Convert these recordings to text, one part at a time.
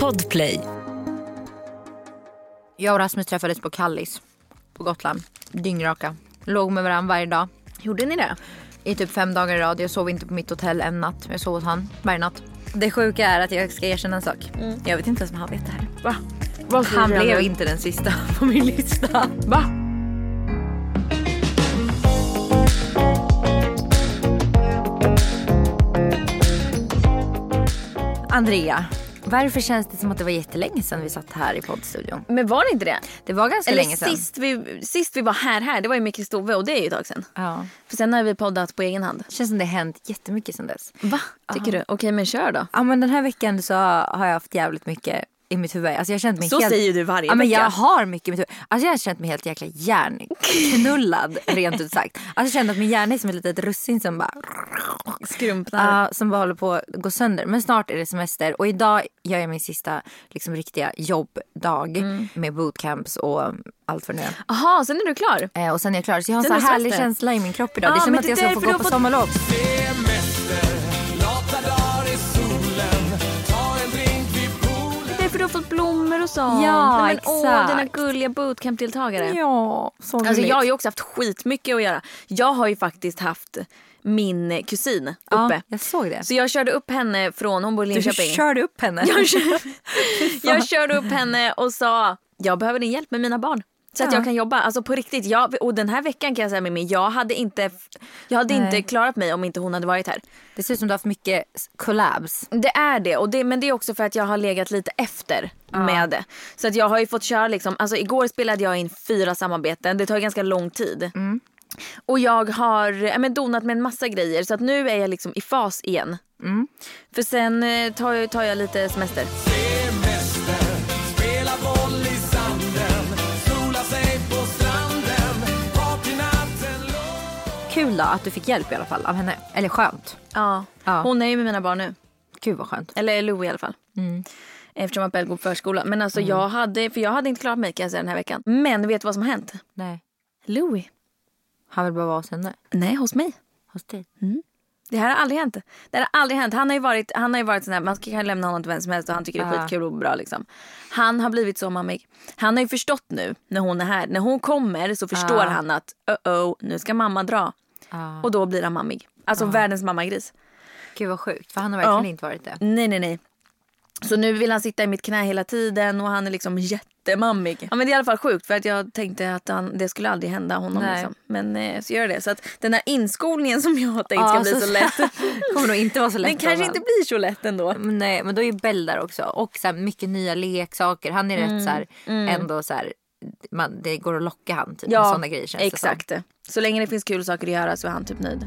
Podplay. Jag och Rasmus träffades på Kallis på Gotland. Dyngraka. Låg med varandra varje dag. Gjorde ni det? I typ fem dagar i rad. Jag sov inte på mitt hotell en natt. Jag sov hos han varje natt. Det sjuka är att jag ska erkänna en sak. Jag vet inte ens om han vet det här. Va? Vad Han blev inte den sista på min lista. Va? Andrea, varför känns det som att det var jättelänge sedan vi satt här i poddstudion? Men var det inte det? Det var ganska Eller länge sedan. sist vi, sist vi var här, här, det var ju med Kristove och det är ju ett tag sedan. Ja. För sen har vi poddat på egen hand. Det känns som det har hänt jättemycket sedan dess. Va? Tycker du? Okej men kör då. Ja men den här veckan så har jag haft jävligt mycket i mitt huvud. Alltså jag känt mig Så helt... säger du varje ja, men vecka. Jag har mycket i mitt huvud. Alltså jag har känt mig helt jäkla hjärnknullad rent ut sagt. Alltså jag känner att min hjärna är som ett litet russin som bara Skrumpnar. Ja, som bara håller på att gå sönder. Men snart är det semester och idag gör jag min sista liksom, riktiga jobbdag Mm. med bootcamps och allt det nu. Jaha, sen är du klar? Eh, och sen är jag klar. Så jag har en så härlig känsla i min kropp idag. Ja, det är som att det jag ska få gå på fått- sommarlov. Därför du har fått blommor och sånt. Ja, Nej, men, Åh, exakt. dina gulliga bootcamp-deltagare. Ja, så Alltså jag har ju också haft skitmycket att göra. Jag har ju faktiskt haft min kusin uppe. Ja, jag såg det. Så jag körde upp henne från, hon bor i Du Linköping. körde upp henne. jag, kör, jag körde upp henne och sa jag behöver din hjälp med mina barn. Så att Ja. jag kan jobba. Alltså på riktigt. Jag, och den här veckan kan jag säga med mig, jag hade inte, jag hade Nej. inte klarat mig om inte hon hade varit här. Det ser ut som du har haft mycket collabs. Det är det, och det men det är också för att jag har legat lite efter med det. Så att jag har ju fått köra liksom, alltså igår spelade jag in fyra samarbeten, det tar ganska lång tid. Och jag har ja, men donat med en massa grejer så att nu är jag liksom i fas igen. För sen eh, tar jag, tar jag lite semester. Kul då att du fick hjälp i alla fall av henne. Eller skönt. Ja. Ja. Hon är ju med mina barn nu. Gud vad skönt. Eller Louie i alla fall. Eftersom att Bell går på förskola. Men alltså jag hade, för jag hade inte klarat mig kan jag säga den här veckan. Men vet du vad som har hänt? Nej. Louie. Han vill bara vara hos henne. Nej, hos mig. Hos dig. Det här har aldrig hänt. Det har aldrig hänt. Han har ju varit, han har ju varit sån här, man kan lämna honom till vem som helst och han tycker det är Ja. skitkul och bra liksom. Han har blivit så mammig. Han har ju förstått nu när hon är här. När hon kommer så förstår Ja. han att uh oh, nu ska mamma dra. Ja. Och då blir han mammig. Alltså världens mammagris. Gud vad sjukt. För han har verkligen Ja. inte varit det. Nej, nej, nej. Så nu vill han sitta i mitt knä hela tiden och han är liksom jättemammig. Ja, men det är i alla fall sjukt för att jag tänkte att han, det skulle aldrig hända honom. Nej. Liksom. Men eh, så gör det. Så att den här inskolningen som jag har tänkt Ja, ska bli så- så lätt. kommer nog inte vara så lätt. Den kanske av inte blir så lätt ändå. Men Nej men då är ju Bell där också. Och så här, mycket nya leksaker. Han är rätt så här, ändå så här. Man, det går att locka han typ, med sådana grejer känns det som. exakt. Så länge det finns kul saker att göra så är han typ nöjd.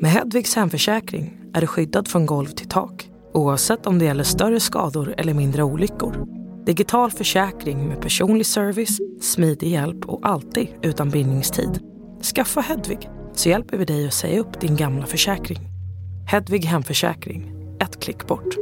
Med Hedvigs hemförsäkring är du skyddad från golv till tak oavsett om det gäller större skador eller mindre olyckor. Digital försäkring med personlig service, smidig hjälp och alltid utan bindningstid. Skaffa Hedvig så hjälper vi dig att säga upp din gamla försäkring. Hedvig hemförsäkring, ett klick bort.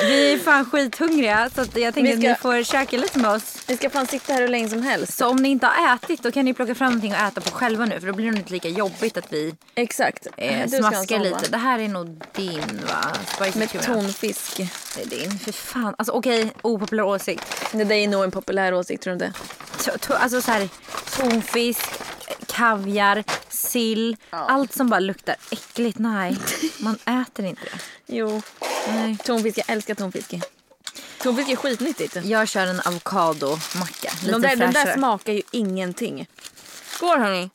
Vi är fan skithungriga så att jag tänker ska- att ni får käka lite med oss. Vi ska fan sitta här hur länge som helst. Så om ni inte har ätit då kan ni plocka fram någonting att äta på själva nu för då blir det inte lika jobbigt att vi Exakt. eh, smaskar lite. Det här är nog din va? Spicy Med tonfisk. Det är din. För fan. Alltså okej, opopulär åsikt. Det där är nog en populär åsikt tror du inte? Alltså så här, tonfisk, kaviar, sill. Allt som bara luktar äckligt. Nej, man äter inte det. Jo. Nej. Tonfisk, jag älskar tonfisk. Tonfisk är skitnyttigt. Jag kör en avokadomacka. Lite De där, de där smakar ju ingenting. Skål hörni.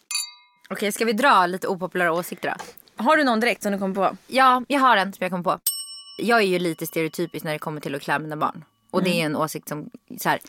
Okej, ska vi dra lite opopulära åsikter då? Har du någon direkt som du kommer på? Ja, jag har en som jag kom på. Jag är ju lite stereotypisk när det kommer till att klä mina barn. Och det är en åsikt som, så här,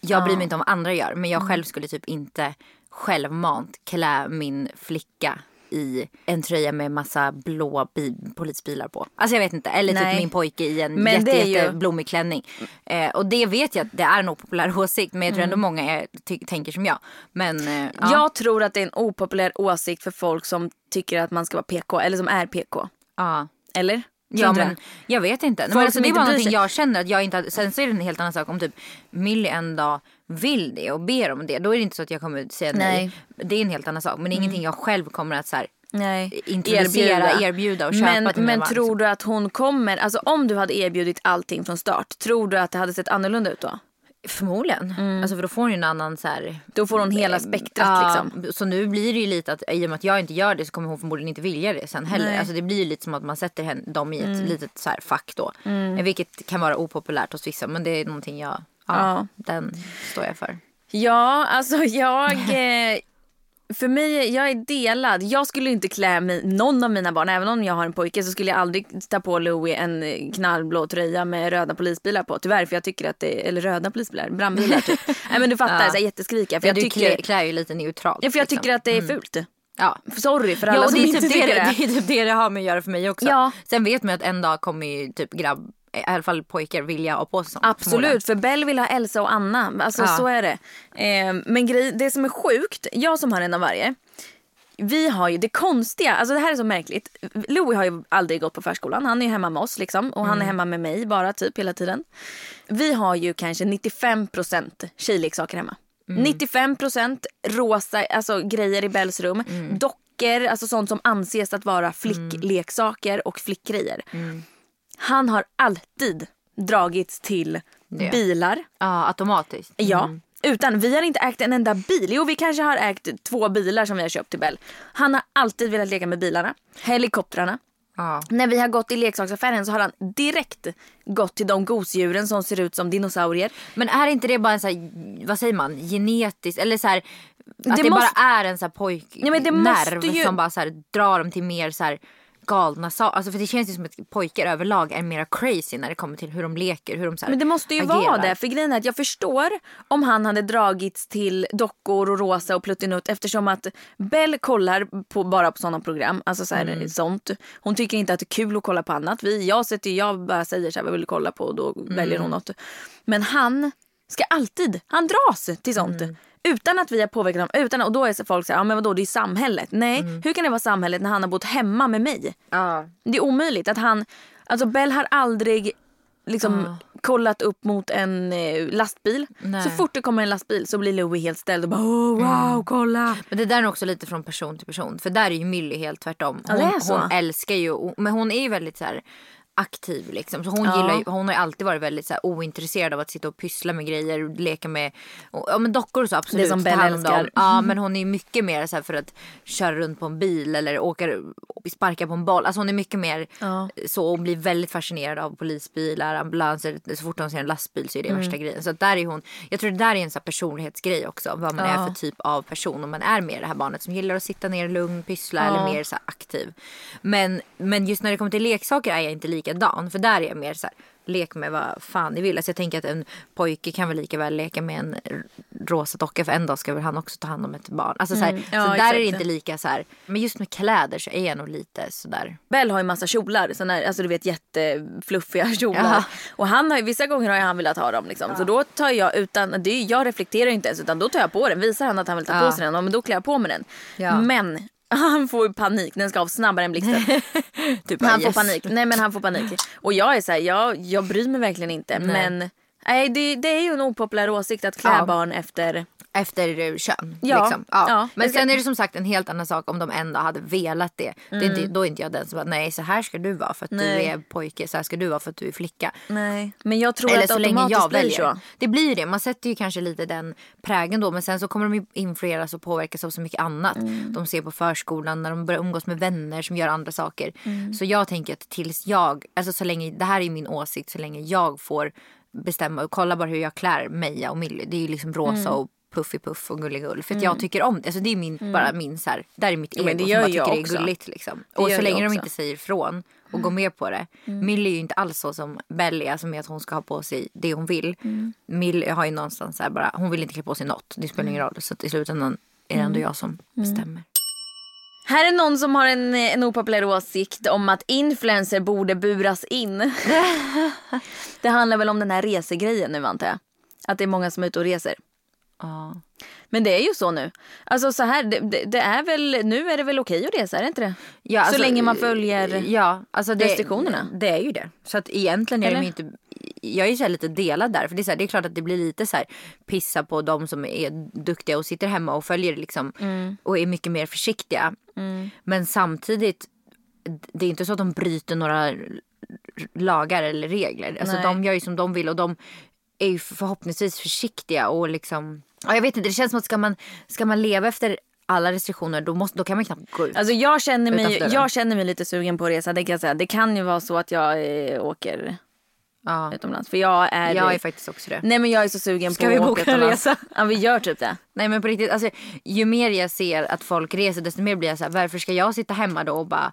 jag bryr mig inte om vad andra gör. Men jag själv skulle typ inte självmant klä min flicka i en tröja med massa blå bi- polisbilar på. Alltså jag vet inte. Eller Nej. typ min pojke i en Men jätte, ju- jätteblommig klänning. Eh, och det vet jag att det är en opopulär åsikt. Men jag tror ändå många är, tänker som jag. Men eh, ja. Jag tror att det är en opopulär åsikt för folk som tycker att man ska vara PK eller som är PK. ja. Eller? Ja, men jag vet inte. Nej, Folk men alltså, det är bara någonting jag känner att jag inte hade, Sen så är det en helt annan sak om typ Millie en dag vill det och ber om det. Då är det inte så att jag kommer säga nej. Det är en helt annan sak. Men är ingenting jag själv kommer att så här, Nej. introducera, erbjuda, och köpa men, till Men tror du att hon kommer, alltså om du hade erbjudit allting från start, tror du att det hade sett annorlunda ut då? Förmodligen. Alltså för då får hon ju en annan så här. Då får hon hela spektrat Ja, liksom. Så nu blir det ju lite att i och med att jag inte gör det så kommer hon förmodligen inte vilja det sen heller. Nej. Mm. Alltså det blir ju lite som att man sätter henne, dem i ett litet så här fack då. Vilket kan vara opopulärt hos vissa men det är någonting jag, ja, Ja. den står jag för. Ja, alltså jag... För mig, jag är delad. Jag skulle inte klä mig, någon av mina barn, även om jag har en pojke så skulle jag aldrig ta på Louie en knallblå tröja med röda polisbilar på. Tyvärr för jag tycker att det, eller röda polisbilar, brandbilar typ. Nej men du fattar, Ja. så jätteskrika. För Ja, jag du tycker, klär, ju lite neutralt. ja, för jag liksom. tycker att det är fult. Ja. Sorry för alla Ja som inte typ det, tycker det, det. det är typ det det har med att göra för mig också. Ja. Sen vet man ju att en dag kommer ju typ grabb, i alla fall pojkar vilja ha på sig sånt. Absolut, för Bell vill ha Elsa och Anna. Alltså Ja. så är det. Eh, men grej, det som är sjukt, jag som har en av varje. Vi har ju det konstiga, alltså det här är så märkligt. Louis har ju aldrig gått på förskolan. Han är ju hemma med oss liksom. Och han är hemma med mig bara typ hela tiden. Vi har ju kanske 95% tjejleksaker hemma. 95% rosa alltså, grejer i Bells rum. Dockor, alltså sånt som anses att vara flickleksaker och flickgrejer. Han har alltid dragits till Det. bilar. Ja automatiskt. Ja. Utan vi har inte ägt en enda bil. Jo vi kanske har ägt två bilar som vi har köpt till Bell. Han har alltid velat leka med bilarna. Helikoptrarna. Ja. När vi har gått i leksaksaffären så har han direkt gått till de gosedjuren som ser ut som dinosaurier. Men är inte det bara en så här, vad säger man, genetiskt eller så här, att Det det, måste- bara är en så här Ja, pojknerv ju- som bara så här, drar dem till mer så här galna saker. Alltså för det känns ju som att pojkar överlag är mer crazy när det kommer till hur de leker, hur de så Men det måste ju agerar. vara det. För grejen är att jag förstår om han hade dragits till dockor och rosa och pluttinutt eftersom att Bell kollar på, bara på sådana program. Alltså så här, Mm. sånt. Hon tycker inte att det är kul att kolla på annat. Vi, jag, sätter, jag bara säger så här, vad vill du kolla på och då Mm. väljer hon något. Men han ska alltid, han dras till sånt. Mm. Utan att vi har påverkat honom. Utan, och då är så folk så här, ja men vadå det är samhället. Nej, Mm. hur kan det vara samhället när han har bott hemma med mig? Ja. Det är omöjligt att han, alltså Bell har aldrig liksom kollat upp mot en eh, lastbil. Nej. Så fort det kommer en lastbil så blir Louie helt ställd och bara oh, wow kolla. Men det där är också lite från person till person. För där är ju Millie helt tvärtom. Ja, Hon, så. hon älskar ju, men hon är ju väldigt så här aktiv liksom. Så hon, Ja. gillar ju, hon har ju alltid varit väldigt så här, ointresserad av att sitta och pyssla med grejer. och Leka med och, ja, men dockor och så absolut. Det som Belle hand om älskar. Ja men hon är mycket mer så här, för att köra runt på en bil eller åka, sparka på en boll. Alltså hon är mycket mer Ja. så och blir väldigt fascinerad av polisbilar, ambulanser. Så fort hon ser en lastbil så är det Mm. värsta grejen. Så där är hon, jag tror det där är en så här personlighetsgrej också. Vad man Ja. är för typ av person. Om man är mer det här barnet som gillar att sitta ner lugn, pyssla eller mer så här aktiv. Men, men just när det kommer till leksaker är jag inte likadan. För där är jag mer så här, lek med vad fan ni vill. Alltså jag tänker att en pojke kan väl lika väl leka med en rosa docka för en dag ska väl han också ta hand om ett barn. Alltså så, här, Mm. Ja, så där är det inte lika så här. Men just med kläder så är jag nog lite sådär. Bell har ju massa kjolar, såna här, alltså du vet jättefluffiga kjolar. Ja. Och han har, vissa gånger har han velat ha dem liksom. Så då tar jag utan, det, är- jag reflekterar inte ens utan då tar jag på den. Visar han att han vill ta Ja. på sig den, ja, men då klär jag på mig den. Ja. Men han får ju panik, den ska av snabbare än blixten. Typ Han bara, får yes. panik. Nej men han får panik. Och jag är så här, jag, jag bryr mig verkligen inte. Nej. Men nej, det, det är ju en opopulär åsikt att klä Ja. barn efter. Efter kön. Ja, liksom. ja. ja. Men sen är det som sagt en helt annan sak om de ändå hade velat det. det är inte, då är inte jag den som bara nej så här ska du vara för att Mm. Nej. du är pojke. Så här ska du vara för att du är flicka. Nej. Men jag tror Eller att så länge jag blir väljer. så. Det blir det. Man sätter ju kanske lite den prägen då. Men sen så kommer de ju influeras och påverkas av så mycket annat. Mm. De ser på förskolan när de börjar umgås med vänner som gör andra saker. Mm. Så jag tänker att tills jag, alltså så länge, det här är min åsikt, så länge jag får bestämma och kolla bara hur jag klär Meja och Millie. Det är ju liksom rosa Mm. och puffy puff och gulligull. För att jag tycker om det. Alltså det är min, bara min så här, där är mitt Mm. Ja, men ego det som gör jag tycker det också. är gulligt liksom. Det Och gör så jag länge de också. inte säger ifrån och går med på det. Millie är ju inte alls så som Belly, alltså med att hon ska ha på sig det hon vill. Millie har ju någonstans så här bara, hon vill inte klä på sig något. Det spelar ingen roll. Så att i slutändan är det ändå jag som bestämmer. Här är någon som har en, en opopulär åsikt om att influencer borde buras in. det handlar väl om den här resegrejen nu antar jag. Att det är många som är ute och reser. Ja. Men det är ju så nu. Alltså så här, det, det, det är väl, nu är det väl okej att resa, är det inte det? Ja, alltså, så länge man följer ja, alltså det, restriktionerna. Det är ju det. Så att egentligen är Eller? de inte... Jag är ju så här lite delad där. För det är, så här, det är klart att det blir lite så här pissa på de som är duktiga och sitter hemma och följer liksom. Mm. Och är mycket mer försiktiga. Men samtidigt, det är inte så att de bryter några lagar eller regler. Alltså Nej. de gör ju som de vill och de är ju förhoppningsvis försiktiga och liksom. Ja, jag vet inte, det känns som att ska man, ska man leva efter alla restriktioner då, måste, då kan man knappt gå ut. Alltså jag känner, mig, jag känner mig lite sugen på att resa. Det kan, jag säga. det kan ju vara så att jag eh, åker ja. utomlands. För jag är... Jag är faktiskt också det. Nej men jag är så sugen Ska på vi att åka boka en utomlands. resa? Ja vi gör typ det. Nej men på riktigt, alltså, ju mer jag ser att folk reser desto mer blir jag så här, varför ska jag sitta hemma då och bara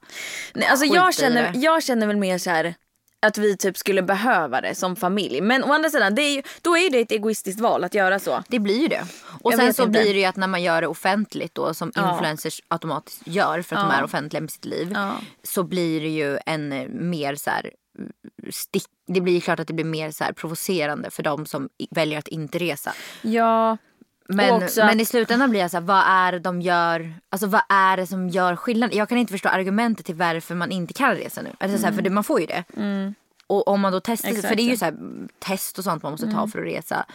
Nej, alltså jag, känner, jag känner väl mer så här att vi typ skulle behöva det som familj. Men å andra sidan, det är ju, då är det ett egoistiskt val att göra så. Det blir ju det. Och Jag sen så inte. blir det ju att när man gör det offentligt då som Ja. influencers automatiskt gör för att de Ja. är offentliga med sitt liv. Ja. Så blir det ju en eh, mer så här mm, stick. Det blir ju klart att det blir mer så här provocerande för de som väljer att inte resa. Ja. Men, också men i slutändan blir jag så här, vad är det de gör? Alltså vad är det som gör skillnad? Jag kan inte förstå argumentet till varför man inte kan resa nu. Alltså, så här, för det, man får ju det. Och om man då testar, Exakt. för det är ju så här, mm, test och sånt man måste ta för att resa.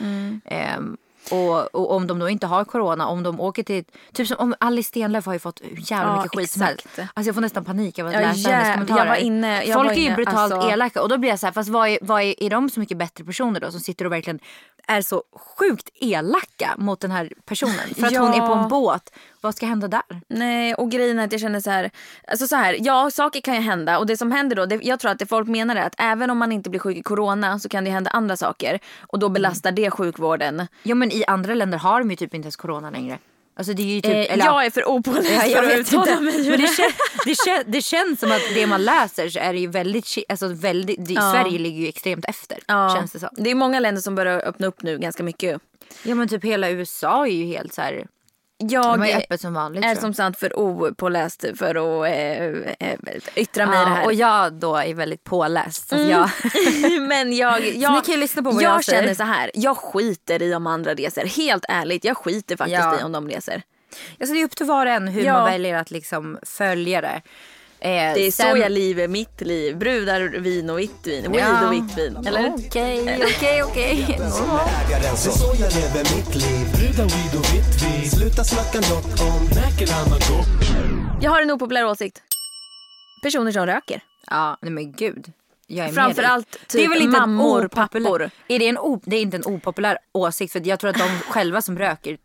Ehm, och, och om de då inte har corona, om de åker till, typ som om Alice Stenlöf har ju fått jävla Ja, mycket skit som helst. Alltså jag får nästan panik av att Ja, läsa hennes jä- kommentarer. jag var inne- jag Folk är ju brutalt alltså- elaka och då blir jag så här, fast vad är, vad är, är de så mycket bättre personer då som sitter och verkligen är så sjukt elaka mot den här personen? För att hon är på Ja. en båt, vad ska hända där? Nej och grejen är att jag känner så här, alltså så här, ja saker kan ju hända och det som händer då, det, jag tror att det folk menar är att även om man inte blir sjuk i corona så kan det hända andra saker och då belastar det sjukvården. Ja men i andra länder har de ju typ inte ens corona längre. Alltså det är ju typ, Eh, eller, jag är för opåläst Ja, för att uttala mig. Men det, kän, det, kän, det känns som att det man läser så är det ju väldigt, alltså väldigt det, Ja. Sverige ligger ju extremt efter. Ja. Känns det som. Det är många länder som börjar öppna upp nu ganska mycket. Ja men typ hela USA är ju helt så här. Jag De är är, öppet som vanligt. är som sagt för opåläst för att eh, eh, yttra mig i det ja, här. och jag då är väldigt påläst. Att jag, Men jag, jag, kan lyssna på vad jag, jag säger. känner så här. Jag skiter i om andra reser. Helt ärligt, jag skiter faktiskt Ja. i om de reser. alltså det är upp till var och en hur Ja. man väljer att liksom följa det. Eh, Det är sen- så jag lever mitt liv. Brudar, vin och vitt vin. Weed Ja. och vitt vin. Eller? Okej, okej, okej. Det är så jag lever mitt liv Brudar, weed och vitt vin Sluta snacka något om Jag har en opopulär åsikt. Personer som röker. Ja, nej men gud. Jag är med Framförallt typ en mammor, opopulär- pappor. Är det, en o, det är inte en opopulär åsikt för jag tror att de själva som röker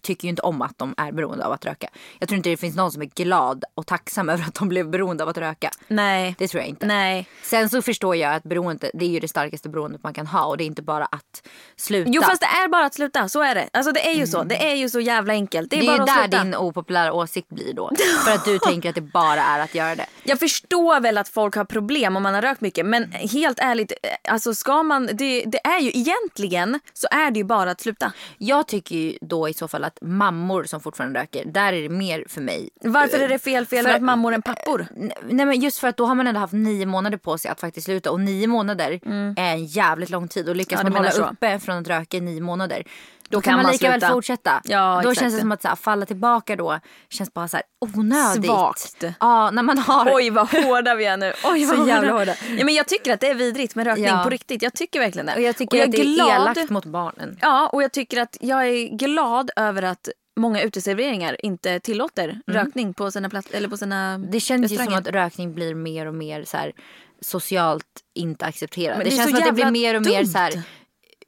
tycker ju inte om att de är beroende av att röka. Jag tror inte det finns någon som är glad och tacksam över att de blev beroende av att röka. Nej. Det tror jag inte. Nej. Sen så förstår jag att beroende, det är ju det starkaste beroendet man kan ha och det är inte bara att sluta. Jo fast det är bara att sluta, så är det. Alltså det är ju så. Det är ju så jävla enkelt. Det är, det är bara där sluta. din opopulära åsikt blir då. För att du tänker att det bara är att göra det. Jag förstår väl att folk har problem om man har rökt mycket men helt ärligt, eh, alltså ska man, det, det är ju egentligen så är det ju bara att sluta. Jag tycker ju då i så fall att mammor som fortfarande röker, där är det mer för mig. Varför är det fel fel För- att mammor än pappor? Nej men just för att då har man ändå haft nio månader på sig att faktiskt sluta och nio månader är en jävligt lång tid och lyckas Mm. Ja, man hålla uppe från att röka i nio månader då, kan kan man lika väl fortsätta. Ja, då exakt. känns det som att så här, falla tillbaka då känns bara så här onödigt. Svagt. Ja, när man har Oj vad hårda vi är nu. Oj, Så vad jävla hårda. Ja, men jag tycker att det är vidrigt med rökning Ja. på riktigt. Jag tycker verkligen det. och jag tycker att det är elakt mot barnen. Ja, och jag tycker att jag är glad över att många uteserveringar inte tillåter rökning på sina, plats, eller på sina Mm. Det känns ju som att rökning blir mer och mer så här, socialt inte accepterat. Men Det, det känns så som att det blir mer och mer dumt. så här,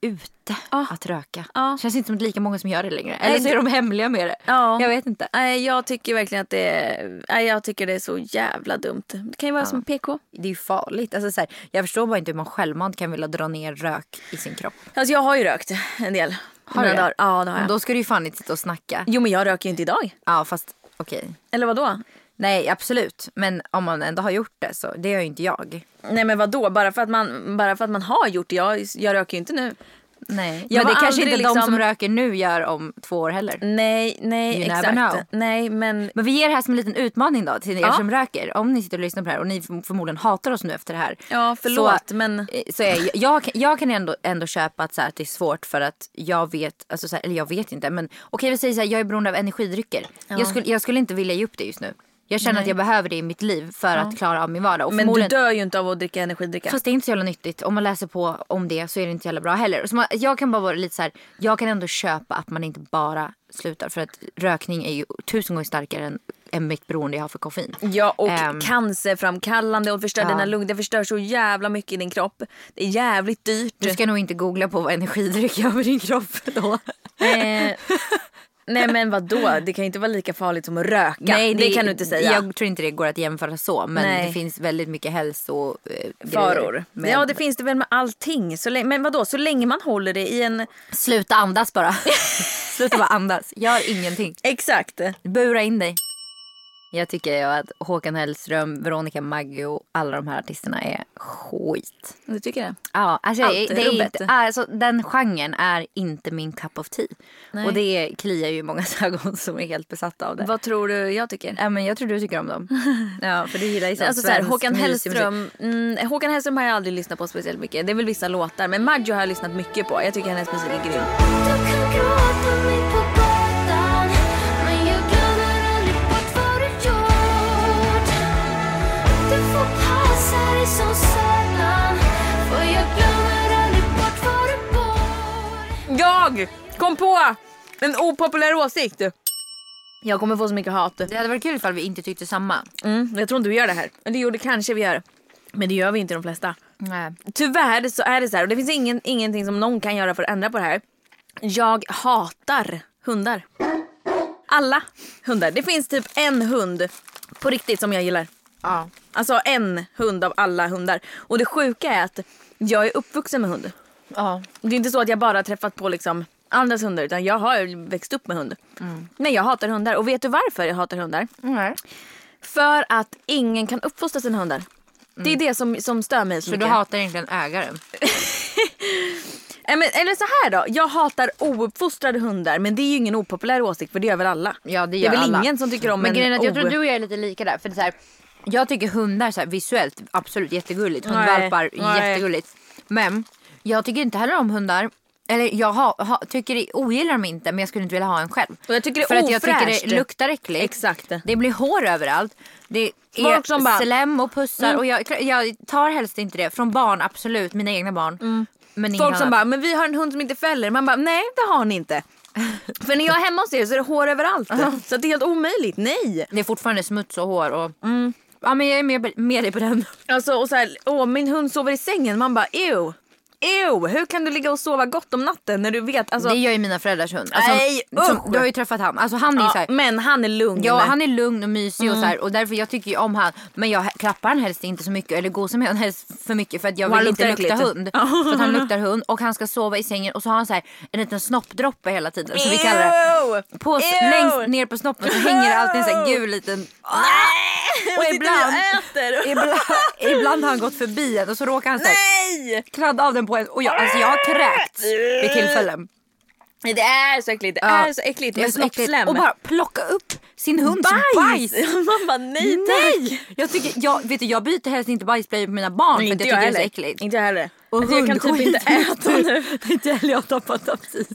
ute Ja. att röka. Ja. känns inte som att lika många som gör det längre. Eller så är de hemliga med det. Ja. Jag vet inte. Nej, jag tycker verkligen att det är, nej, jag tycker det är så jävla dumt. Det kan ju vara som PK. Det är ju farligt. Alltså, så här, jag förstår bara inte hur man självmant kan vilja dra ner rök i sin kropp. Alltså jag har ju rökt en del. Har du det? Ja, det har jag. Då ska du ju fan inte sitta och snacka. Jo, men jag röker ju inte idag. Ja fast okej. Eller vad då? Nej absolut. Men om man ändå har gjort det så det gör ju inte jag. Nej men vad då? Bara för att man, bara för att man har gjort det. Jag, jag röker ju inte nu. Nej. men det kanske inte aldrig de som liksom- röker nu gör om två år heller. Nej, nej You exakt. Nej men Men vi ger det här som en liten utmaning då till er Ja. som röker. Om ni sitter och lyssnar på det här och ni förm- förmodligen hatar oss nu efter det här. Ja, förlåt, så, men- eh, Så är jag, jag, jag kan ändå, ändå köpa att, så här, att det är svårt för att jag vet, alltså, så här, eller jag vet inte men okej vi säger så här, jag är beroende av energidrycker. Jag, skulle, jag skulle inte vilja ge upp det just nu. Jag känner att jag behöver det i mitt liv för att klara av min vardag. Och men du dör ju inte av att dricka energidricka. Fast det är inte så jävla nyttigt. Om man läser på om det så är det inte jävla bra heller. Så man, jag kan bara vara lite så här, jag kan ändå köpa att man inte bara slutar. För att rökning är ju tusen gånger starkare än, än mitt beroende jag har för koffein. Ja och Ehm. cancerframkallande och förstör Ja. dina lungor. Det förstör så jävla mycket i din kropp. Det är jävligt dyrt. Du ska nog inte googla på vad energidryck gör med din kropp då. Eh, nej men vad då? Det kan ju inte vara lika farligt som att röka. det, kan du inte säga. Jag tror inte det går att jämföra så. Men Nej. det finns väldigt mycket hälso... eh, med- Ja det finns det väl med allting. Så länge, men vad då? så länge man håller det i en... Sluta andas bara. Sluta bara andas. Gör ingenting. Exakt. Bura in dig. Jag tycker ju att Håkan Hellström, Veronica Maggio, alla de här artisterna är skit. Du tycker det? Ja, alltså, Allt det är inte, alltså, den genren är inte min cup of tea. Och det kliar ju många ögon som är helt besatta av det. Vad tror du jag tycker? Ja, men jag tror du tycker om dem. Ja, för du gillar ju sån Alltså så här, Håkan Hellström, mm, Håkan Hellström har jag aldrig lyssnat på speciellt mycket. Det är väl vissa låtar. Men Maggio har jag lyssnat mycket på. Jag tycker hennes musik är grym. Jag kom på en opopulär åsikt. Jag kommer få så mycket hat. Det hade varit kul ifall vi inte tyckte samma. Mm, jag tror inte vi gör det här. Det gjorde kanske vi gör. Men det gör vi inte de flesta. Nej. Tyvärr så är det så här och det finns ingen, ingenting som någon kan göra för att ändra på det här. Jag hatar hundar. Alla hundar. Det finns typ en hund på riktigt som jag gillar. Ja. Alltså en hund av alla hundar. Och det sjuka är att jag är uppvuxen med hund. Ja. Det är inte så att jag bara har träffat på liksom andras hundar utan jag har växt upp med hund. Nej jag hatar hundar och vet du varför jag hatar hundar? Nej. För att ingen kan uppfostra sina hundar. Det är det som, som stör mig så, Så du mycket. hatar egentligen ägaren? Men, eller så här då, jag hatar ouppfostrade hundar men det är ju ingen opopulär åsikt för det gör väl alla. Ja det det gör är väl alla. ingen som tycker om Men en grejen är att jag o- tror du och jag är lite lika där. För det är så här, jag tycker hundar så här, visuellt absolut jättegulligt. Nej, Hundvalpar nej. jättegulligt. Men jag tycker inte heller om hundar. Eller jag ha, ha, tycker ogillar dem inte men jag skulle inte vilja ha en själv. Och jag tycker det är För att jag tycker det luktar äckligt. Exakt. Det blir hår överallt. Det är Folk som bara- Mm. slem och pussar och jag, jag tar helst inte det. Från barn absolut, mina egna barn. Men inget Folk som bara, men vi har en hund som inte fäller. Man bara, nej det har ni inte. För när jag är hemma hos er så är det hår överallt. Så det är helt omöjligt, nej. Det är fortfarande smuts och hår och... Ja men jag är med, med dig på den. Alltså och så här, åh min hund sover i sängen. Man bara, ew. Ew, hur kan du ligga och sova gott om natten när du vet? Alltså, det gör ju mina föräldrars hund. Alltså, Nej, som, du har ju träffat han. Alltså han är ja, så här, men han är lugn. Ja han är lugn och mysig och så här, och därför jag tycker ju om han. Men jag klappar han helst inte så mycket eller gosar med han helst för mycket för att jag vill inte lukta äckligt. hund. För att han luktar hund och han ska sova i sängen och så har han så här en liten snoppdroppe hela tiden som vi kallar det. På, Ew! längst ner på snoppen så hänger det alltid en sån här gul liten... Och ibland, vi och äter. ibland, ibland har han gått förbi en och så råkar han så här, Nej! kladda av den på en och jag, alltså jag har kräkts vid tillfällen. Nej, Det är så äckligt. Det Ja. är så äckligt Det är med snoppslem. Och bara plocka upp sin hunds bajs. Man bara nej tack. Nej! Jag, tycker, jag, vet du, jag byter helst inte bajsblöjor på mina barn för att jag Inte tycker jag det är så äckligt. Inte jag heller. Och Alltså, jag kan typ inte äta nu. Inte heller jag har tappat aptit.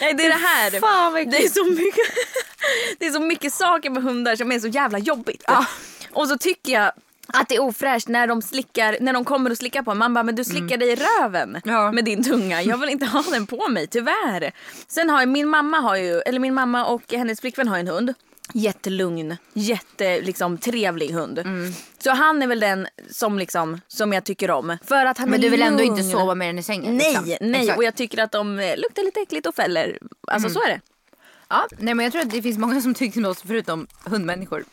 Nej det är det här. Fan, vad det, är så mycket, det är så mycket saker med hundar som är så jävla jobbigt. Ja. Och så tycker jag att det är ofräscht när de slickar, när de kommer och slickar på en. Man bara, men du slickar dig i röven Mm. Ja. med din tunga. Jag vill inte ha den på mig, tyvärr. Sen har min mamma har ju, eller min mamma och hennes flickvän har en hund. Jättelugn, jätte liksom, trevlig hund. Mm. Så han är väl den som, liksom, som jag tycker om. För att han Men du vill ändå lugn. inte sova med den i sängen? Nej, liksom. nej. Exakt. Och jag tycker att de eh, luktar lite äckligt och fäller. Alltså så är det. ja, nej, men jag tror att det finns många som tycker som oss förutom hundmänniskor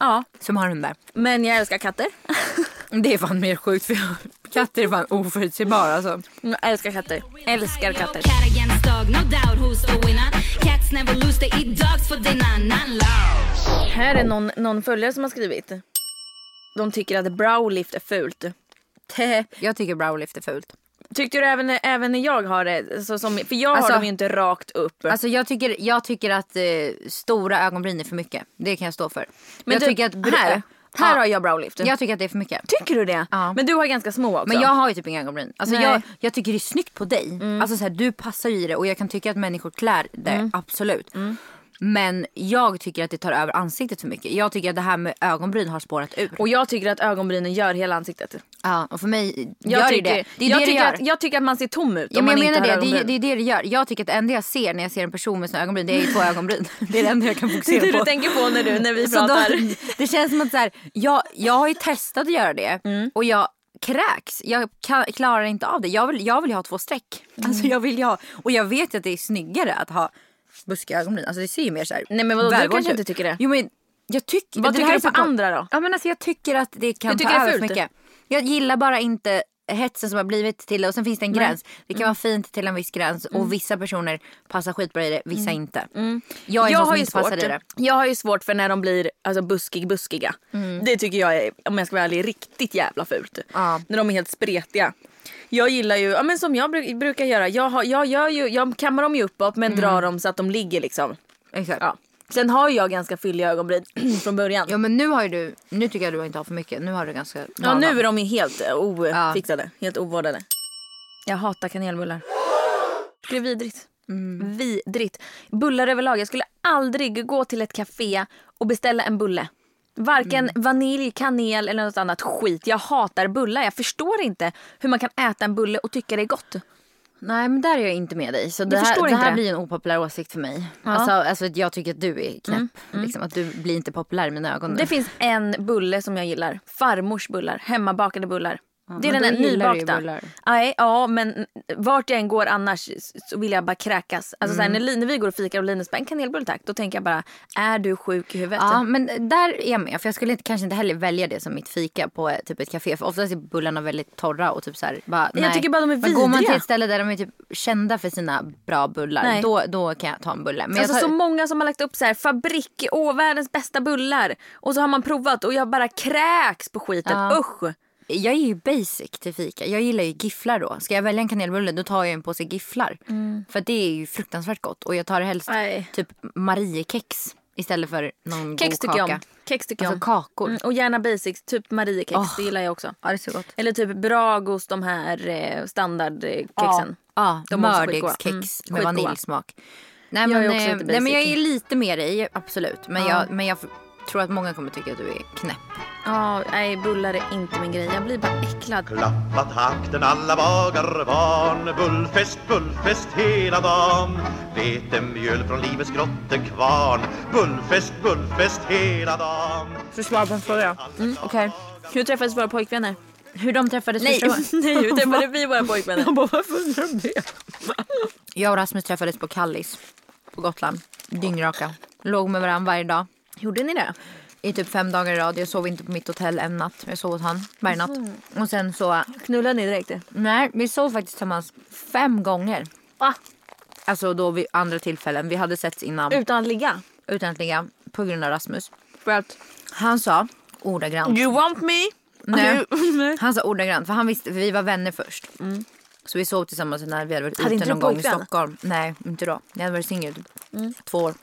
Ja, som har hundar. men jag älskar katter. Det är fan mer sjukt för jag, katter är fan oförutsägbara alltså. Jag älskar katter. Älskar katter. Här är någon, någon följare som har skrivit. De tycker att browlift är fult. Jag tycker browlift är fult. Tyckte du även, även när jag har det? Så som, för jag Alltså- har dem ju inte rakt upp. Alltså jag tycker, jag tycker att eh, stora ögonbryn är för mycket. Det kan jag stå för. men jag du, tycker att här, här Ja, har jag browlift. Jag tycker att det är för mycket. Tycker du det? Ja. Men du har ganska små också. Men jag har ju typ inga ögonbryn. Alltså Nej. Mm. jag, jag tycker det är snyggt på dig. Alltså så här, du passar ju i det och jag kan tycka att människor klär det, Mm. absolut. Men jag tycker att det tar över ansiktet för mycket. Jag tycker att det här med ögonbryn har spårat ur. Och jag tycker att ögonbrynen gör hela ansiktet. ja, och för mig Jag gör det tycker, det. Det är jag, det det tycker gör. att, jag tycker att man ser tom ut Ja, om men man jag inte menar har det, det, är- ögonbryn. det är det det gör. Jag tycker att det enda jag ser när jag ser en person med sina ögonbryn det är ju två ögonbryn. Det är det enda jag kan Det är fokusera det på. du tänker på när, du, när vi Så då, pratar. det känns som att så här, jag, jag har ju testat att göra det Mm. och jag kräks. Jag kan, klarar inte av det. Jag vill, jag vill ju ha två streck. Mm. Alltså jag vill ju ha, och jag vet ju att det är snyggare att ha buskiga ögonbryn. Alltså det ser ju mer så här. Nej, men vadå, du kanske ut. inte tycker det? Jo men jag tycker Vad det tycker du på andra då? Ja men alltså jag tycker att det kan Du ta över för mycket. Jag gillar bara inte hetsen som har blivit till det och sen finns det en gräns. Det Mm. kan vara fint till en viss gräns och vissa personer passar skitbra i det, vissa inte. Jag är Mm. jag en sån som har ju inte passar svårt. i det. Jag har ju svårt för när de blir alltså, buskig buskiga. Det tycker jag är, om jag ska vara ärlig, riktigt jävla fult. Ja. När de är helt spretiga. Jag gillar ju, ja, men som jag bru- brukar göra, jag, har, jag, gör ju, jag kammar dem ju uppåt men drar dem så att de ligger liksom. Exakt. Ja. Sen har jag ganska fylliga ögonbryn från början. Ja men nu har ju du, nu tycker jag du inte har för mycket. Nu har du ganska Ja nu är de ju helt eh, Ja. ofixade, helt ovårdade. Jag hatar kanelbullar. Det är vidrigt. Mm. Vidrigt. Bullar överlag. Jag skulle aldrig gå till ett café och beställa en bulle. Varken Mm. vanilj, kanel eller något annat skit. Jag hatar bullar. Jag förstår inte hur man kan äta en bulle och tycka det är gott. Nej men där är jag inte med dig. Så det här, det här det. blir en opopulär åsikt för mig. Ja. Mm, Alltså, alltså jag tycker att du är knäpp. Liksom, att du blir inte populär i mina ögon. nu. Det finns en bulle som jag gillar. Farmors bullar. Hemmabakade bullar. Det är den ju nybakta. bullar. Nej, ja, men vart jag än går annars så vill jag bara kräkas. Alltså så här, Mm. när, Li- när vi går och fikar och Linus bara en kanelbulle tack. Då tänker jag bara, är du sjuk i huvudet? Ja men där är jag med. För jag skulle inte, kanske inte heller välja det som mitt fika på eh, typ ett café. För oftast är bullarna väldigt torra och typ så här, bara, Jag nej. tycker bara de är Men går man till vidriga. ett ställe där de är typ kända för sina bra bullar. Nej. Då, då kan jag ta en bulle. Men alltså tar, så många som har lagt upp så här fabrik, åh världens bästa bullar. Och så har man provat och jag bara kräks på skiten. Ja. Usch. Jag är ju basic till fika. Jag gillar ju gifflar då. Ska jag välja en kanelbulle då tar jag en påse gifflar. För det är ju fruktansvärt gott. Och jag tar helst Mm. Nej. typ Mariekex istället för någon Kex god jag kaka. Kex tycker jag Alltså om. kakor. Mm, och gärna basics, typ Mariekex. Åh. Det gillar jag också. Ja det är så gott. Eller typ Bragos, de här eh, standardkexen. Ja, är också mördegskex. Mm, med vaniljsmak. Nej Jag men, är också eh, lite nej, men jag basic. är lite med dig, absolut. Men, Ja. jag, men jag tror att många kommer tycka att du är knäpp. Ja, nej bullar är inte min grej. Jag blir bara äcklad. Klappa takten alla bagar van Bullfest, bullfest hela dagen Vetemjöl från livets grottekvarn Bullfest, bullfest hela dagen För svar på en fråga. Mm, Okej. Hur träffades våra pojkvänner? Hur de träffades Nej, nej hur träffade vi våra pojkvänner? Jag och Rasmus träffades på Kallis på Gotland. Dyngraka. Låg med varandra varje dag. Gjorde ni det? I typ fem dagar i rad. Jag sov inte på mitt hotell en natt. Jag sov hos han varje natt. Och sen så... Knullade ni direkt? Nej, vi sov faktiskt tillsammans fem gånger. Va? Alltså då vid andra tillfällen. Vi hade setts innan. Utan att ligga? utan att ligga på grund av Rasmus. För att Han sa ordagrant. you want me? Nej. Han sa ordagrant för han visste, för vi var vänner först. Så vi sov tillsammans när vi hade varit Hade ute någon gång i? Stockholm. Nej, inte då. Jag hade varit singel typ två år.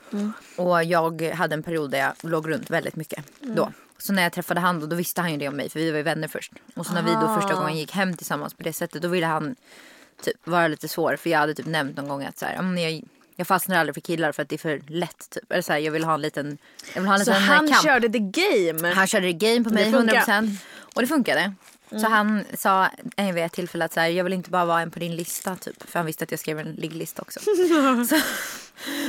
Och jag hade en period där jag låg runt väldigt mycket då. Så när jag träffade han då, då visste han ju det om mig för vi var ju vänner först. Och så när vi då första gången gick hem tillsammans på det sättet då ville han typ vara lite svår. För jag hade typ nämnt någon gång att så här, "Ja, men jag, jag fastnar aldrig för killar för att det är för lätt. Typ. Eller så här, jag vill ha en liten, jag vill ha en Så liten eh, han kamp. körde the game? Han körde game på mig funkar. 100% och det funkade. Så han sa en vid ett tillfälle att så här, jag vill inte bara vara en på din lista typ. För han visste att jag skrev en ligglista också. så,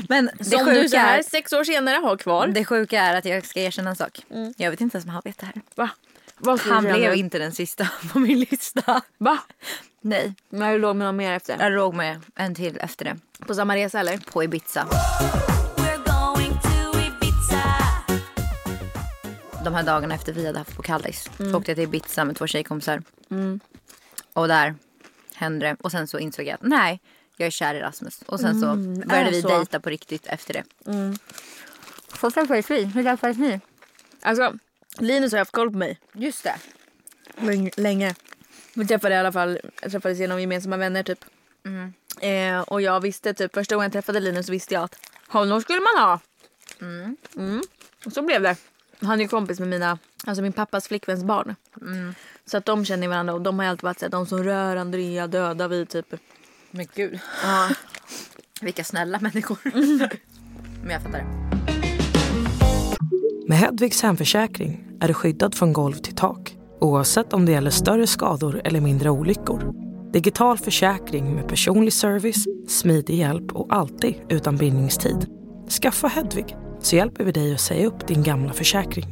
men det Som du så sjuka, här är, sex år senare har kvar. det sjuka är att jag ska erkänna en sak. Jag vet inte ens om han vet det här. Va? Han blev inte den sista på min lista. Va? Nej, När du låg med någon mer efter? jag låg med en till efter det. På samma resa eller? På Ibiza. De här dagarna efter vi hade haft på Kallis. Mm. Så åkte jag till Ibiza med två tjejkompisar. Och där hände det. Och sen så insåg jag att nej, jag är kär i Rasmus. Och sen så började Mm. är vi så. Mm. dejta på riktigt efter det. Så träffades vi. Hur träffades ni? Alltså, Linus har haft koll på mig Just det. länge. länge. Vi träffade i alla fall, träffades genom gemensamma vänner typ. Eh, och jag visste typ, första gången jag träffade Linus visste jag att honom skulle man ha. Mm. Och så blev det. Han är ju kompis med mina, alltså min pappas flickväns barn. Så att de känner varandra och de har ju alltid varit såhär, de som rör Andrea dödar vi typ. Men gud. Ja. Vilka snälla människor. Men jag fattar det. Med Hedvigs hemförsäkring är du skyddad från golv till tak oavsett om det gäller större skador eller mindre olyckor. Digital försäkring med personlig service, smidig hjälp och alltid utan bindningstid. Skaffa Hedvig så hjälper vi dig att säga upp din gamla försäkring.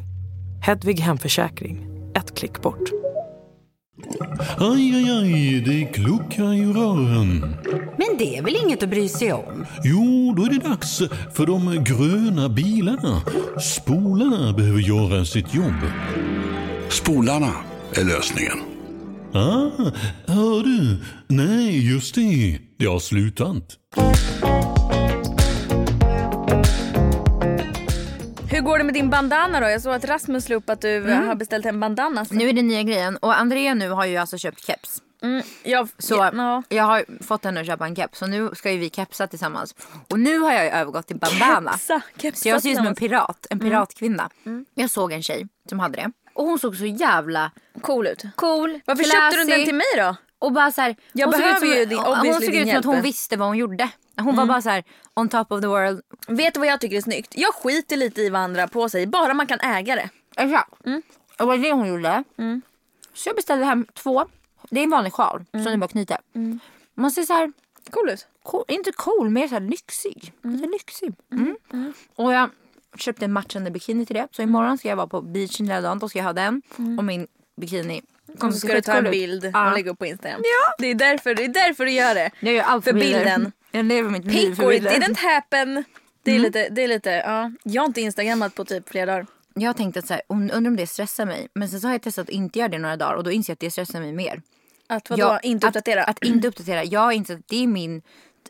Hedvig hemförsäkring, ett klick bort. Aj, aj, aj, det kluckar i rören. Men det är väl inget att bry sig om? Jo, då är det dags för de gröna bilarna. Spolarna behöver göra sitt jobb. Spolarna är lösningen. Ah, hör du? Nej, just det. Det har slutat. Hur går det med din bandana då? Jag såg att Rasmus la upp att du Mm. har beställt en bandana. Nu är det nya grejen. Och Andrea nu har ju alltså köpt keps. Mm, jag, Så ja. jag har fått henne att köpa en keps. Så nu ska ju vi kepsa tillsammans. Och nu har jag ju övergått till bandana. Kepsa, kepsa Så jag ser ut som en pirat. En piratkvinna. Jag såg en tjej som hade det. Och hon såg så jävla Cool ut. cool. Varför köpte du classy. den till mig då? Och bara så här, Jag hon såg behöver ut som, ju din- hon såg ut som att hon visste vad hon gjorde. Hon var bara så här on top of the world. Vet du vad jag tycker är snyggt? Jag skiter lite i vad andra på sig, bara man kan äga det. Exakt. Och det var det hon gjorde. Så jag beställde hem två. Det är en vanlig sjal som ni bara knyter. Man ser så här, Cool ut. cool, inte cool, mer så här lyxig. Lite lyxig. Mm. Och jag köpte en matchande bikini till det. Så imorgon ska jag vara på beachen hela dagen. Då ska jag ha den och min bikini. Och så ska du ta en bild och lägga upp på Instagram. Ja. Det, är därför, det är därför du gör det. Jag gör allt För bilder. bilden. Jag lever mitt liv för bilder. didn't happen. Det är lite, det är lite, ja. Jag har inte instagrammat på typ flera dagar. Jag har tänkt att så här, undrar om det stressar mig. Men sen så har jag testat att inte göra det några dagar och då inser jag att det stressar mig mer. Att vadå, Jag- inte uppdatera? Att, att inte uppdatera. Jag har insett att det är min...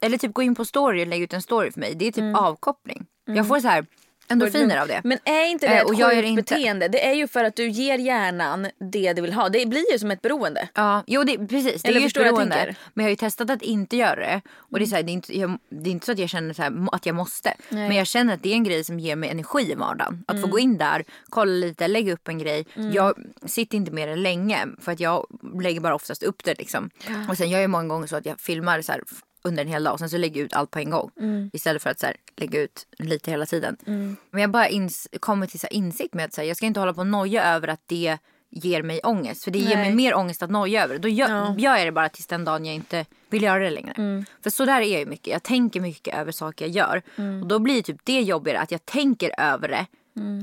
Eller typ gå in på story och lägga ut en story för mig. Det är typ avkoppling. Jag får så här endorfiner av det. Men är inte det Eh, ett och jag gör sjukt inte- beteende? Det är ju för att du ger hjärnan det du vill ha. Det blir ju som ett beroende. Ja, jo det, precis. Det Eller är ju ett jag beroende. Men jag har ju testat att inte göra det. Och det är, så här, det, är inte, jag, det är inte så att jag känner så här, att jag måste. Men jag känner att det är en grej som ger mig energi i vardagen. Att få gå in där, kolla lite, lägga upp en grej. Jag sitter inte med det länge. För att jag lägger bara oftast upp det liksom. Och sen gör jag många gånger så att jag filmar så här, under en hel dag och sen så lägger jag ut allt på en gång. Istället för att så här, lägga ut lite hela tiden. Men jag bara ins- kommer till så insikt med att så här, jag ska inte hålla på och noja över att det ger mig ångest. För det ger mig Nej. mer ångest att noja över det. Då gör, gör jag det bara tills den dagen jag inte vill göra det längre. För så där är jag ju mycket. Jag tänker mycket över saker jag gör. Och då blir typ det jobbigare att jag tänker över det.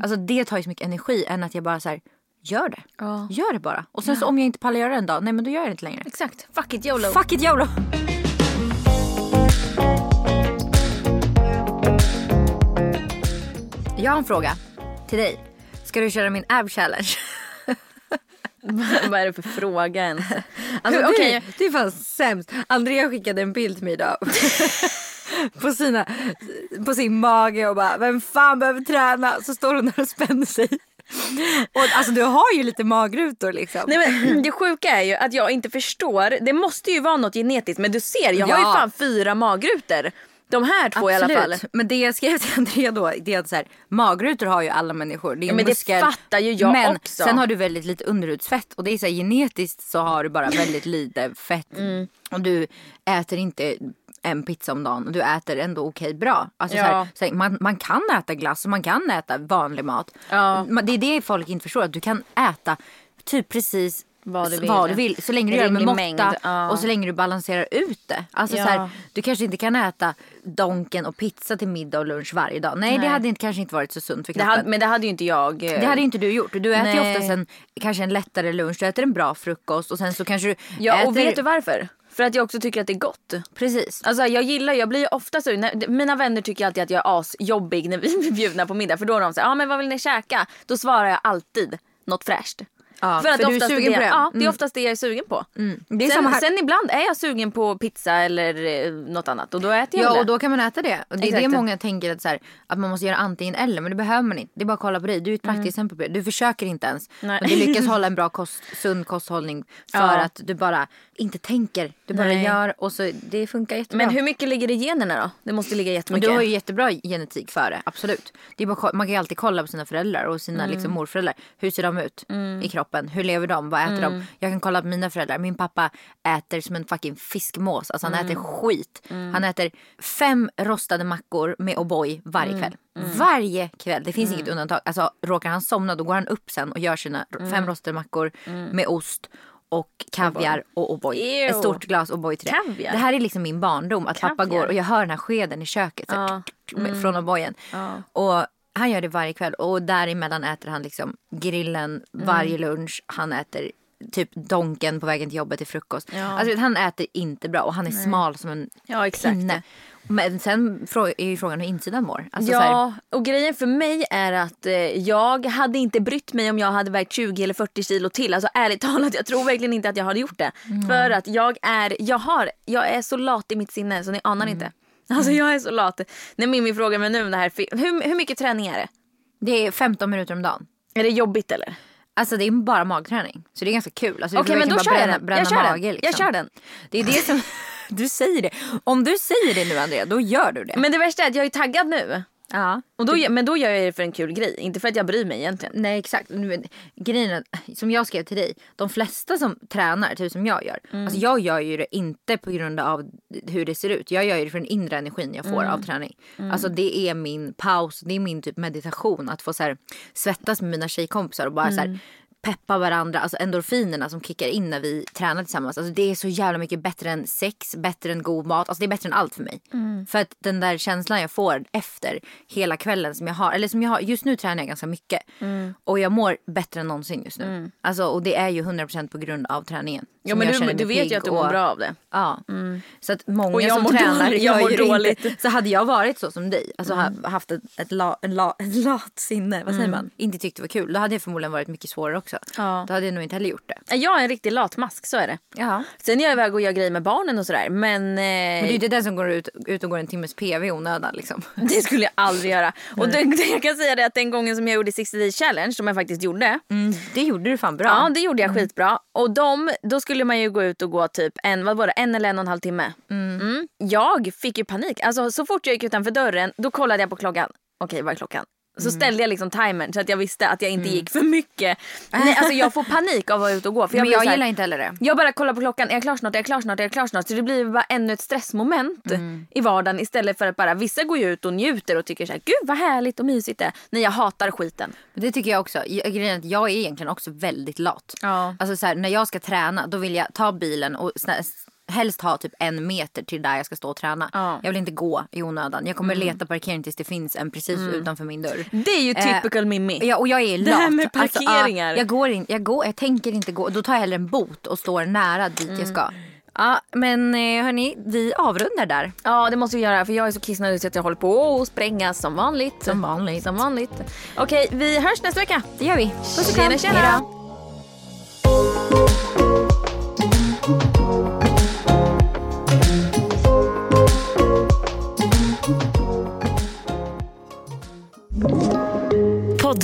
Alltså det tar ju så mycket energi än att jag bara så här, gör det. Ja. Gör det bara. Och sen så om jag inte pallar göra det en dag, nej men då gör jag det inte längre. Exakt. Fuck it YOLO. Fuck it YOLO! Jag har en fråga till dig. Ska du köra min ab challenge? Vad är det för fråga ens? Alltså, Hur- okej. du är fan sämst. Andrea skickade en bild till mig idag. på, sina, på sin mage och bara, vem fan behöver träna? Så står hon där och spänner sig. Och, alltså du har ju lite magrutor liksom. Nej, men, det sjuka är ju att jag inte förstår. Det måste ju vara något genetiskt men du ser jag har ju Ja. fan fyra magrutor. De här två i alla fall. Men det jag skrev till Andrea då, det är att så här, magrutor har ju alla människor. Det är Ja, men det muskel. fattar ju jag men också. sen har du väldigt lite underhudsfett och det är så här, genetiskt så har du bara väldigt lite fett. Mm. Och du äter inte en pizza om dagen och du äter ändå okej bra. Alltså, så Ja. här, så här, man, man kan äta glass och man kan äta vanlig mat. Ja. Det är det folk inte förstår, att du kan äta typ precis Vad du vill. vad du vill. Så länge du gör det med måtta mängd, ja. och så länge du balanserar ut det. Alltså, Ja. så här, du kanske inte kan äta donken och pizza till middag och lunch varje dag. Nej, det Nej. hade inte, kanske inte varit så sunt för Det kroppen. hade, men det hade ju inte jag. eh, Det hade ju inte du gjort. Du äter ju Nej. oftast en, kanske en lättare lunch, du äter en bra frukost och sen så kanske du Ja äter... och vet du varför? För att jag också tycker att det är gott. Precis. Alltså jag gillar, jag blir ju ofta så, när, mina vänner tycker alltid att jag är asjobbig när vi blir bjudna på middag. För då är de såhär, ja ah, men vad vill ni käka? Då svarar jag alltid något fräscht. Ja, för att för du är sugen det, på det. Ja, det är Mm. oftast det jag är sugen på. Det är sen, samma här. sen ibland är jag sugen på pizza eller eh, något annat och då äter jag Ja det. och då kan man äta det. Och det är Exakt. det många tänker att, så här, att man måste göra antingen eller. Men det behöver man inte. Det är bara att kolla på dig. Du är ett praktiskt exempel på det. Du försöker inte ens. Nej. Men du lyckas hålla en bra kost, sund kosthållning. För Ja. att du bara inte tänker. Du bara Nej. gör och så det funkar jättebra. Men hur mycket ligger det i generna då? Det måste ligga jättemycket. du har ju jättebra genetik för det, absolut. Det är bara, man kan ju alltid kolla på sina föräldrar och sina Mm. liksom, morföräldrar. Hur ser de ut i kroppen? Hur lever de? Vad äter Mm. de? Jag kan kolla på mina föräldrar. Min pappa äter som en fucking fiskmås. Alltså han Mm. äter skit. Han äter fem rostade mackor med O'boy varje Mm. kväll. Varje kväll. Det finns inget undantag. Alltså råkar han somna då går han upp sen och gör sina Mm. fem rostade mackor med ost och kaviar och O'boy. Ett stort glas O'boy till det. Kaviar? Det här är liksom min barndom. Att pappa Kaviar? går och jag hör den här skeden i köket. Så Ja. med- från O'boyen. Och han gör det varje kväll och däremellan äter han liksom grillen varje lunch. Han äter typ donken på vägen till jobbet till frukost. Ja. Alltså han äter inte bra och han är smal som en Ja, exakt. pinne. Men sen är ju frågan hur insidan mår. Alltså, så här, Ja, och grejen för mig är att eh, jag hade inte brytt mig om jag hade vägt 20 eller 40 kilo till. Alltså ärligt talat, jag tror verkligen inte att jag hade gjort det. Mm. För att jag är, jag har, jag är så lat i mitt sinne så ni anar Mm. inte. Alltså jag är så lat. När Mimmi frågar mig nu om det här, hur, hur mycket träning är det? det är 15 minuter om dagen. Är det jobbigt eller? Alltså det är bara magträning. Så det är ganska kul. Alltså, Okej får men då kör bara jag bränna, den. bränna Jag kör mage. den. Liksom. Jag kör den. Det är det som... Du säger det. Om du säger det nu Andrea, då gör du det. Men det värsta är att jag är taggad nu. Ja. Och då, men då gör jag det för en kul grej, inte för att jag bryr mig egentligen. Nej exakt. Men Grejen som jag skrev till dig, de flesta som tränar, typ som jag gör. Mm. Alltså jag gör ju det inte på grund av hur det ser ut. Jag gör ju det för den inre energin jag får Mm. av träning. Alltså det är min paus, det är min typ meditation. Att få så här, svettas med mina tjejkompisar och bara så Mm. här, peppa varandra. Alltså endorfinerna som kickar in när vi tränar tillsammans. Alltså det är så jävla mycket bättre än sex, bättre än god mat. Alltså det är bättre än allt för mig. Mm. För att den där känslan jag får efter hela kvällen som jag har. Eller som jag har, just nu tränar jag ganska mycket. Mm. Och jag mår bättre än någonsin just nu. Alltså, och det är ju 100% på grund av träningen. Ja men du, du vet ju att du och- mår bra av det. Ja. Så att många Och jag som mår tränar dåligt, jag mår dåligt. inte. Så hade jag varit så som dig, alltså ha- haft ett, ett, la, en la, ett lat sinne, vad säger man? Inte tyckt det var kul. Då hade jag förmodligen varit mycket svårare också. Ja. Då hade jag nog inte heller gjort det. Jag är en riktig latmask, så är det. Ja. Sen är jag iväg och gör grejer med barnen och sådär. Men, Men det är ju eh, inte den som går ut, ut och går en timmes PV i onödan liksom. det skulle jag aldrig göra. Och det, jag kan säga det att den gången som jag gjorde 60 Days Challenge, som jag faktiskt gjorde. Mm, det gjorde du fan bra. Ja, det gjorde jag skitbra. Och de, då skulle man ju gå ut och gå typ en, vad var det, en eller en och en halv timme. Mm. Jag fick ju panik. Alltså så fort jag gick utanför dörren, då kollade jag på klockan. Okej, vad är klockan? Så ställde jag liksom timern så att jag visste att jag inte gick för mycket. Nej, alltså jag får panik av att vara ute och gå. För jag Men jag här- gillar inte heller det. Jag bara kollar på klockan, är jag klar snart, är jag klar snart, är jag klar snart? Så det blir bara ännu ett stressmoment i vardagen istället för att bara, vissa går ju ut och njuter och tycker så här, gud vad härligt och mysigt det är. Nej jag hatar skiten. Men Det tycker jag också. Jag, grejen är att jag är egentligen också väldigt lat. Ja. Alltså så här, när jag ska träna då vill jag ta bilen och helst ha typ en meter till där jag ska stå och träna. Ja. Mm. Jag vill inte gå i onödan. Jag kommer leta parkering tills det finns en precis utanför min dörr. Det är ju Eh, typical Mimmi. Ja, och jag är lat. Det här med Alltså, parkeringar. jag, går in, jag, går, jag tänker inte gå. Då tar jag hellre en bot och står nära dit Mm. jag ska. Ja, men eh, hörni, vi avrundar där. Ja det måste vi göra för jag är så kissnödig så att jag håller på att spränga som vanligt. Som vanligt. Som vanligt. Okej vi hörs nästa vecka. Det gör vi. Puss och kram. Tjena, tjena. Hej